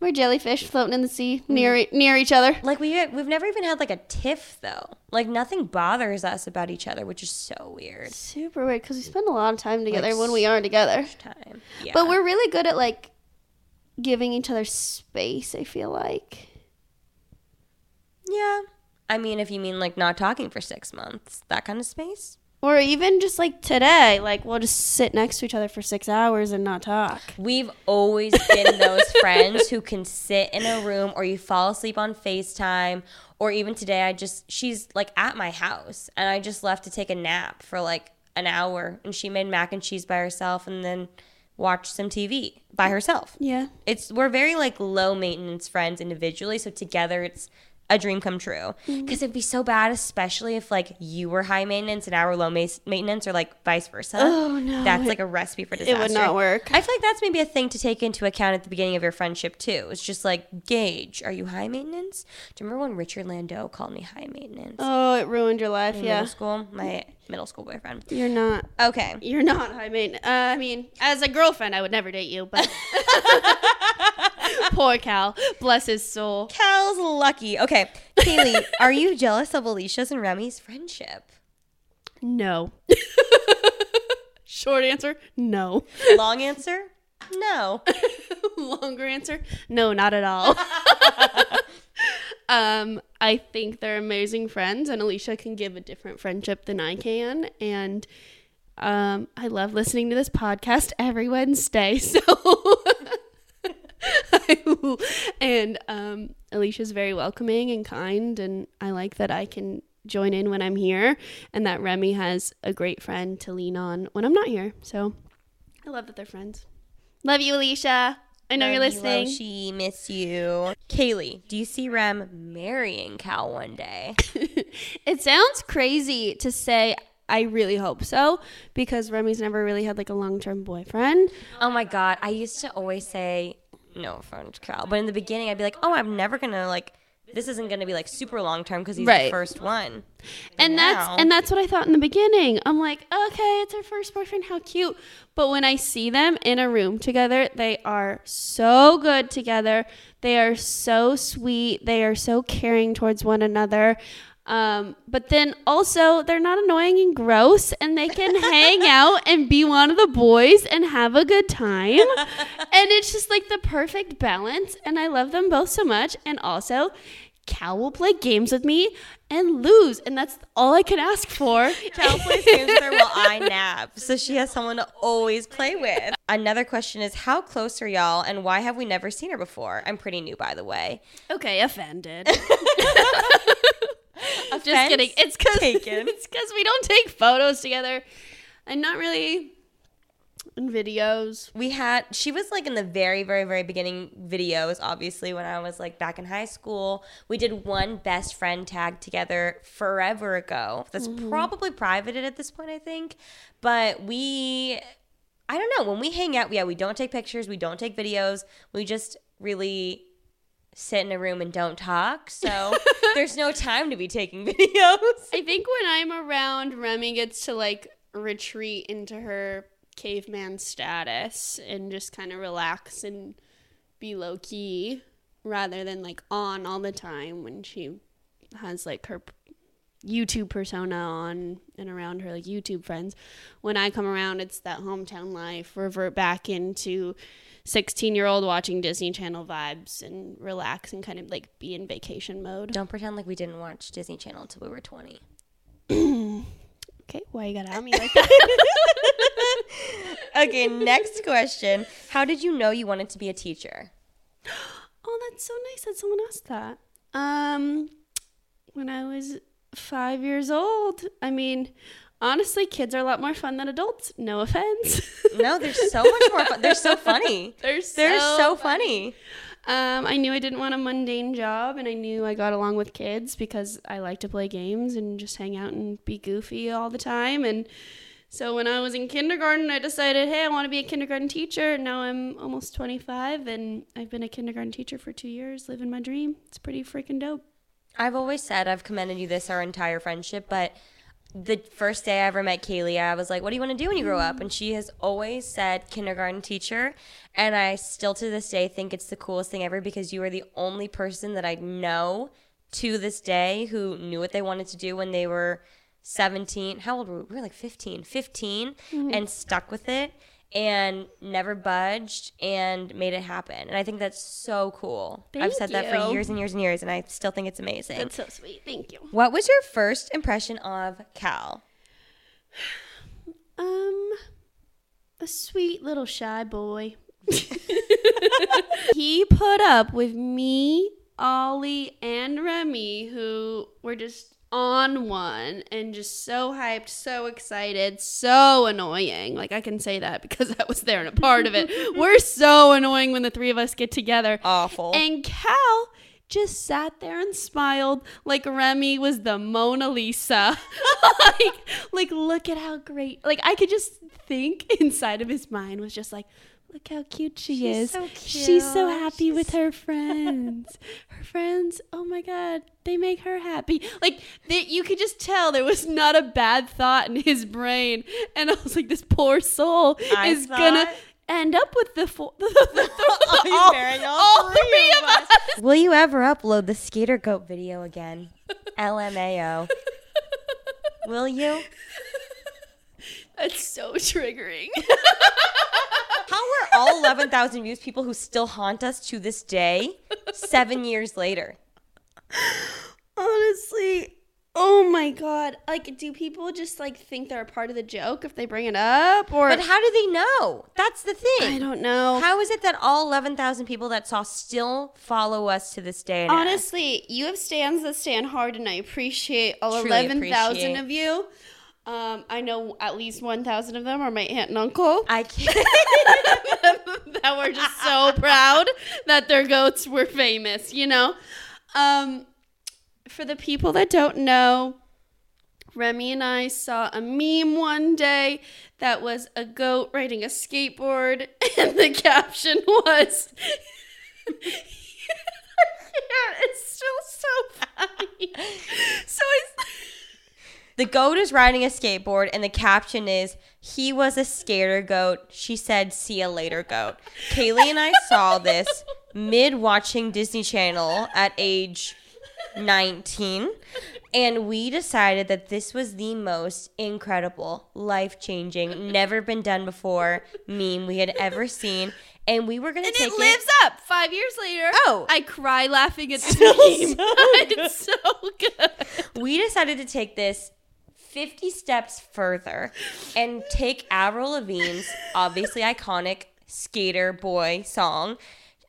S4: We're jellyfish floating in the sea near e- near each other.
S3: Like we we've never even had like a tiff though. Like nothing bothers us about each other, which is so weird.
S4: Super weird because we spend a lot of time together when we are together.
S3: Time, yeah.
S4: But we're really good at like giving each other space. I feel like.
S3: Yeah. I mean, if you mean like not talking for six months, that kind of space.
S4: Or even just like today, like we'll just sit next to each other for six hours and not talk.
S3: We've always been those (laughs) friends who can sit in a room or you fall asleep on FaceTime. Or even today, I just, she's like at my house and I just left to take a nap for like an hour and she made mac and cheese by herself and then watched some TV by herself.
S4: Yeah.
S3: It's, we're very like low maintenance friends individually. So together it's, a dream come true
S4: Mm-hmm.
S3: because it'd be so bad especially if like you were high maintenance and I were low ma- maintenance or like vice versa
S4: Oh, no.
S3: that's like a recipe for disaster It
S4: would not work.
S3: I feel like that's maybe a thing to take into account at the beginning of your friendship too. It's just like gauge: Are you high maintenance? Do you remember when Richard Landau called me high maintenance
S4: Oh, it ruined your life.
S3: in
S4: Yeah.
S3: middle school? My middle school boyfriend.
S4: You're not.
S3: Okay.
S4: You're not high maintenance. Uh, I mean, as a girlfriend, I would never date you, but. (laughs) (laughs) Poor Cal. Bless his soul.
S3: Cal's lucky. Okay, Kaylee, (laughs) are you jealous of Alisha's and Remi's friendship?
S4: No. (laughs) Short answer no.
S3: Long answer: No.
S4: Longer answer no, not at all. um, I think they're amazing friends, and Alicia can give a different friendship than I can. And um, I love listening to this podcast every Wednesday. So. (laughs) and um, Alisha's very welcoming and kind, and I like that I can join in when I'm here, and that Remi has a great friend to lean on when I'm not here. So I love that they're friends. Love you, Alicia. I know you're listening.
S3: She miss you. Kaylee, do you see Rem marrying Cal one day? (laughs)
S4: it sounds crazy to say. I really hope so because Remi's never really had like a long term boyfriend.
S3: Oh my god, I used to always say no offense, Cal, but in the beginning I'd be like, oh, I'm never gonna like. This isn't gonna be like super long term because he's
S4: Right.
S3: the first one.
S4: and
S3: now-
S4: that's and that's what I thought in the beginning. I'm like, okay, it's her first boyfriend, how cute. But when I see them in a room together, they are so good together. They are so sweet. They are so caring towards one another. Um, but then also they're not annoying and gross and they can (laughs) hang out and be one of the boys and have a good time. (laughs) and it's just like the perfect balance. And I love them both so much. And also, Cal will play games with me and lose. And that's all I can ask for.
S3: Cal plays games with her while I (laughs) nap, so she has someone to always play with. Another question is how close are y'all, and why have we never seen her before? I'm pretty new, by the way.
S4: Okay, offended. I'm just kidding. It's because (laughs) it's because we don't take photos together, and not really in videos.
S3: We had she was like in the very very very beginning videos obviously when I was like back in high school. We did one best friend tag together forever ago. That's mm-hmm. probably privated at this point I think. But we I don't know, when we hang out, yeah, we don't take pictures, we don't take videos. We just really sit in a room and don't talk. So (laughs) there's no time to be taking (laughs) videos.
S4: I think when I'm around, Remi gets to like retreat into her caveman status and just kind of relax and be low key rather than like on all the time when she has like her YouTube persona on and around her like YouTube friends. When I come around, it's that hometown life, revert back into 16 year old watching Disney Channel vibes and relax and kind of like be in vacation mode.
S3: Don't pretend like we didn't watch Disney Channel until we were 20. (clears throat)
S4: Okay, why you gotta at me like that? (laughs)
S3: Okay, next question. How did you know you wanted to be a teacher? (gasps)
S4: Oh, that's so nice that someone asked that. Um, when I was five years old, I mean, honestly, kids are a lot more fun than adults. No offense. (laughs)
S3: No, they're so much more fun. They're so funny. (laughs)
S4: They're
S3: They're
S4: so
S3: so funny.
S4: Um, I knew I didn't want a mundane job, and I knew I got along with kids because I like to play games and just hang out and be goofy all the time. And so when I was in kindergarten, I decided, hey, I want to be a kindergarten teacher. Now I'm almost 25, and I've been a kindergarten teacher for two years, living my dream. It's pretty freaking dope.
S3: I've always said I've commended you this our entire friendship, but the first day I ever met Kaylee, I was like, "What do you want to do when you grow up?" And she has always said kindergarten teacher, and I still to this day think it's the coolest thing ever because you are the only person that I know to this day who knew what they wanted to do when they were 17. How old were we? We were like 15, 15 mm-hmm. and stuck with it and never budged and made it happen. And I think that's so cool. I've
S4: Thank
S3: said that for years and years and years and I still think it's amazing.
S4: That's so sweet. Thank you.
S3: What was your first impression of Cal? (sighs)
S4: Um, a sweet little shy boy. (laughs) (laughs) he put up with me, Ollie, and Remi, who were just on one and just so hyped, so excited, so annoying. Like I can say that (laughs) because I was there and a part of it. (laughs) We're so annoying when the three of us get together.
S3: Awful.
S4: And Cal just sat there and smiled like Remi was the Mona Lisa. (laughs) like, like, look at how great. Like, I could just think inside of his mind was just like, look how cute she
S3: She's
S4: is.
S3: so
S4: She's so
S3: cute.
S4: happy with her (laughs) friends. her friends, oh my God, they make her happy. Like, they, you could just tell there was not a bad thought in his brain. And I was like, this poor soul
S3: I
S4: is gonna end up with the, fo- the, the, the, (laughs)
S3: He's marrying all
S4: all
S3: three
S4: three
S3: of
S4: of us.
S3: Will you ever upload the skater goat video again? (laughs) LMAO. Will you?
S4: That's so triggering.
S3: How are all 11,000 views people who still haunt us to this day, seven years later?
S4: Honestly, oh my god. Like, do people just like think they're a part of the joke if they bring it up? Or
S3: But how do they know? That's the thing.
S4: I don't know.
S3: How is it that all 11,000 people that saw still follow us to this day? and ask?
S4: Honestly, you have stands that stand hard, and I appreciate all
S3: Truly
S4: eleven thousand
S3: appreciate.
S4: of you. Um, I know at least one thousand of them are my aunt and uncle
S3: I can't. (laughs)
S4: that were just so proud that their goats were famous. You know, um, for the people that don't know, Remi and I saw a meme one day that was a goat riding a skateboard, (laughs) and the caption was. (laughs) Yeah, it's still so funny. So I,
S3: The goat is riding a skateboard, and the caption is, He was a skater goat. She said, See ya later, goat. Kaylee and I saw this mid watching Disney Channel at age 19. And we decided that this was the most incredible, life changing, never been done before meme we had ever seen. And we were going to
S4: And
S3: take
S4: it lives up. Five years later,
S3: Oh.
S4: I cry laughing at (laughs) the meme. (laughs) it's so good.
S3: we decided to take this 50 steps further and take Avril Lavigne's obviously iconic skater boy song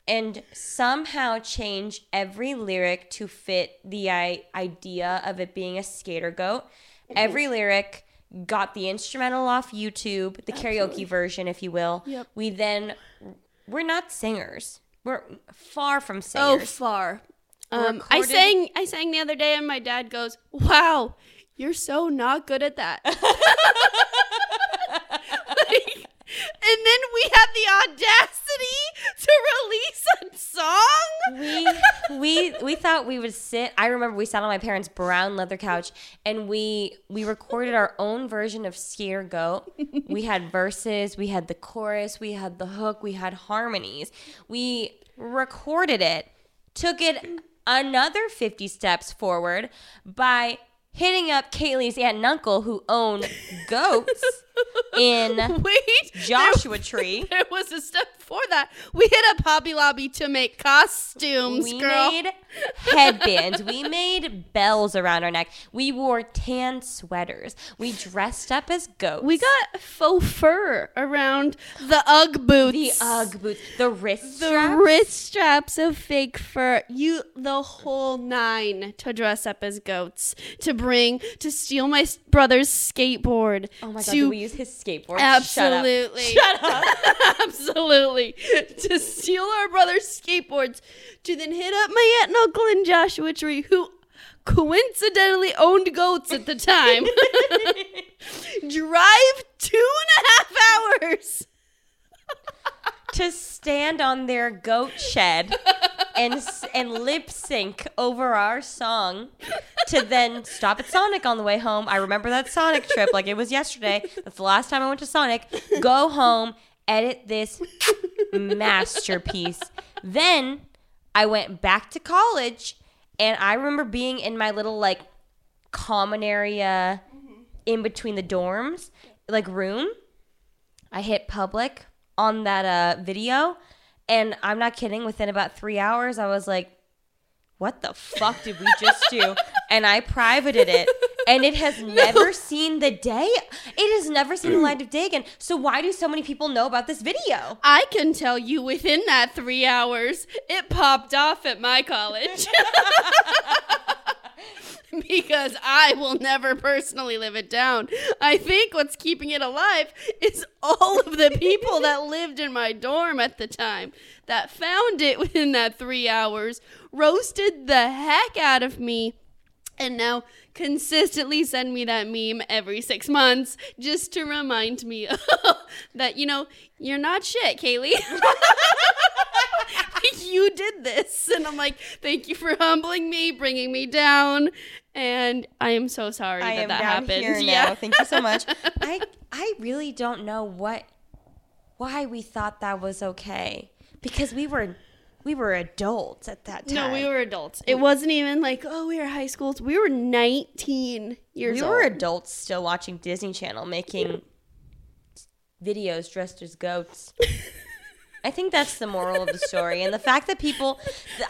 S3: and somehow change every lyric to fit the I- idea of it being a skater goat. Every lyric got the instrumental off YouTube, the karaoke version, if you will.
S4: Yep.
S3: We then, we're not singers. We're far from singers.
S4: Oh, far. Um, I sang. I sang the other day, and my dad goes, "Wow, you're so not good at that." (laughs) Like, and then we had the audacity to release a song.
S3: we we we thought we would sit i remember we sat on my parents brown leather couch and we we recorded our own version of Skater goat we had verses we had the chorus we had the hook we had harmonies we recorded it took it another 50 steps forward by hitting up kaylee's aunt and uncle who own goats (laughs) in (laughs)
S4: Wait,
S3: joshua (laughs) tree
S4: There was a step before that. We hit up Hobby Lobby to make costumes,
S3: We
S4: girl.
S3: made headbands. we made bells around our neck. We wore tan sweaters. We dressed up as goats.
S4: we got faux fur around the UGG boots.
S3: the UGG boots, the wrist
S4: the
S3: straps.
S4: wrist straps of fake fur. You the whole nine to dress up as goats, to bring to steal my brother's skateboard.
S3: Oh my god,
S4: to
S3: use his skateboard?
S4: Absolutely.
S3: Shut up. (laughs) (laughs)
S4: Absolutely. to steal our brother's skateboards, to then hit up my aunt and uncle in Joshua Tree, who coincidentally owned goats at the time. (laughs) Drive two and a half hours.
S3: to stand on their goat shed and and lip sync over our song to then stop at Sonic on the way home. I remember that Sonic trip like it was yesterday. That's the last time I went to Sonic. Go home, edit this masterpiece. Then I went back to college and I remember being in my little like common area in between the dorms, like room. I hit public on that uh, video, and I'm not kidding. Within about three hours, I was like, "What the fuck did we just do?" (laughs) and I privated it, and it has (laughs) never seen the day. It has never seen the mm. light of day again. So why do so many people know about this video?
S4: I can tell you within that three hours, it popped off at my college. (laughs) (laughs) because I will never personally live it down. I think what's keeping it alive is all of the people (laughs) that lived in my dorm at the time that found it (laughs) within that three hours, roasted the heck out of me, and now consistently send me that meme every six months just to remind me (laughs) that, you know, you're not shit, Kaylee. (laughs) you did this. And I'm like, thank you for humbling me, bringing me down. And I am so sorry
S3: I
S4: that that happened. yeah.
S3: now. Thank you so much. (laughs) I I really don't know what why we thought that was okay because we were we were adults at that time.
S4: No, we were adults. It wasn't even like, oh, we were high schools. We were 19 years
S3: we
S4: old.
S3: We were adults still watching Disney Channel making videos dressed as goats. (laughs) I think that's the moral of the story. And the fact that people,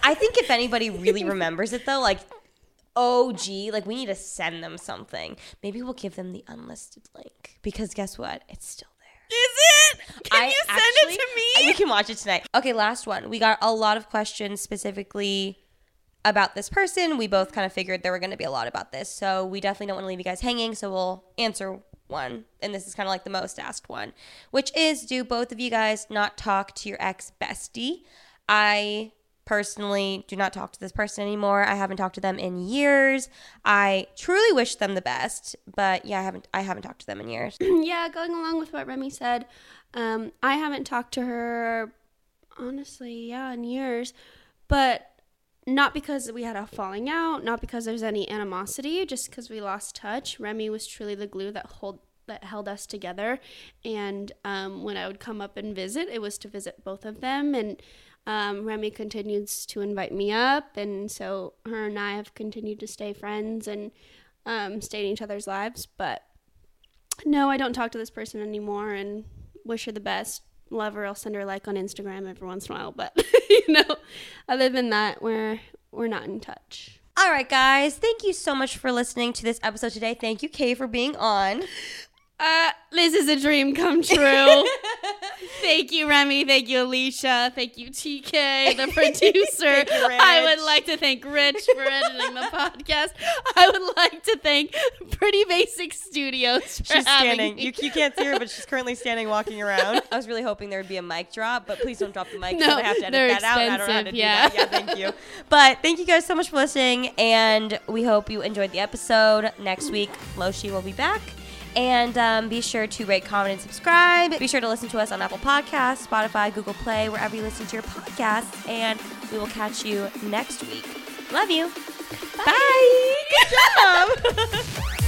S3: I think if anybody really remembers it though, like, oh, gee, like we need to send them something. Maybe we'll give them the unlisted link because guess what? It's still.
S4: Is it? Can
S3: I
S4: you send
S3: actually-
S4: it to me?
S3: You can watch it tonight. Okay, last one. We got a lot of questions specifically about this person. We both kind of figured there were going to be a lot about this. So we definitely don't want to leave you guys hanging. So we'll answer one. And this is kind of like the most asked one, which is do both of you guys not talk to your ex bestie? I personally do not talk to this person anymore. I haven't talked to them in years. I truly wish them the best, but yeah, I haven't I haven't talked to them in years. (clears throat)
S4: yeah, going along with what Remi said, um, I haven't talked to her, honestly, yeah, in years, but not because we had a falling out, not because there's any animosity, just because we lost touch. Remi was truly the glue that hold that held us together, and um, when I would come up and visit, it was to visit both of them, and Um, Remi continues to invite me up, and so her and I have continued to stay friends and um, stay in each other's lives. But no, I don't talk to this person anymore, and wish her the best. Love her. I'll send her a like on Instagram every once in a while, but (laughs) you know, other than that, we're we're not in touch.
S3: All right, guys. Thank you so much for listening to this episode today. Thank you, Kay, for being on.
S4: Uh, this is a dream come true. (laughs) Thank you, Remi. Thank you, Alisha. Thank you, TK, the (laughs) producer.
S3: you,
S4: I would like to thank Rich for editing the podcast. I would like to thank Pretty Basic Studios for
S3: She's standing. You, you can't see her, but she's currently standing, walking around. (laughs) I was really hoping there would be a mic drop, but please don't drop the mic.
S4: No,
S3: I have to edit
S4: they're
S3: that out. I don't know how to
S4: expensive,
S3: do
S4: yeah.
S3: that. Yeah, thank you. But thank you guys so much for listening, and we hope you enjoyed the episode. Next week, Loshi will be back. And um, be sure to rate, comment, and subscribe. Be sure to listen to us on Apple Podcasts, Spotify, Google Play, wherever you listen to your podcasts. And we will catch you next week. Love you. Bye. Good job. (laughs)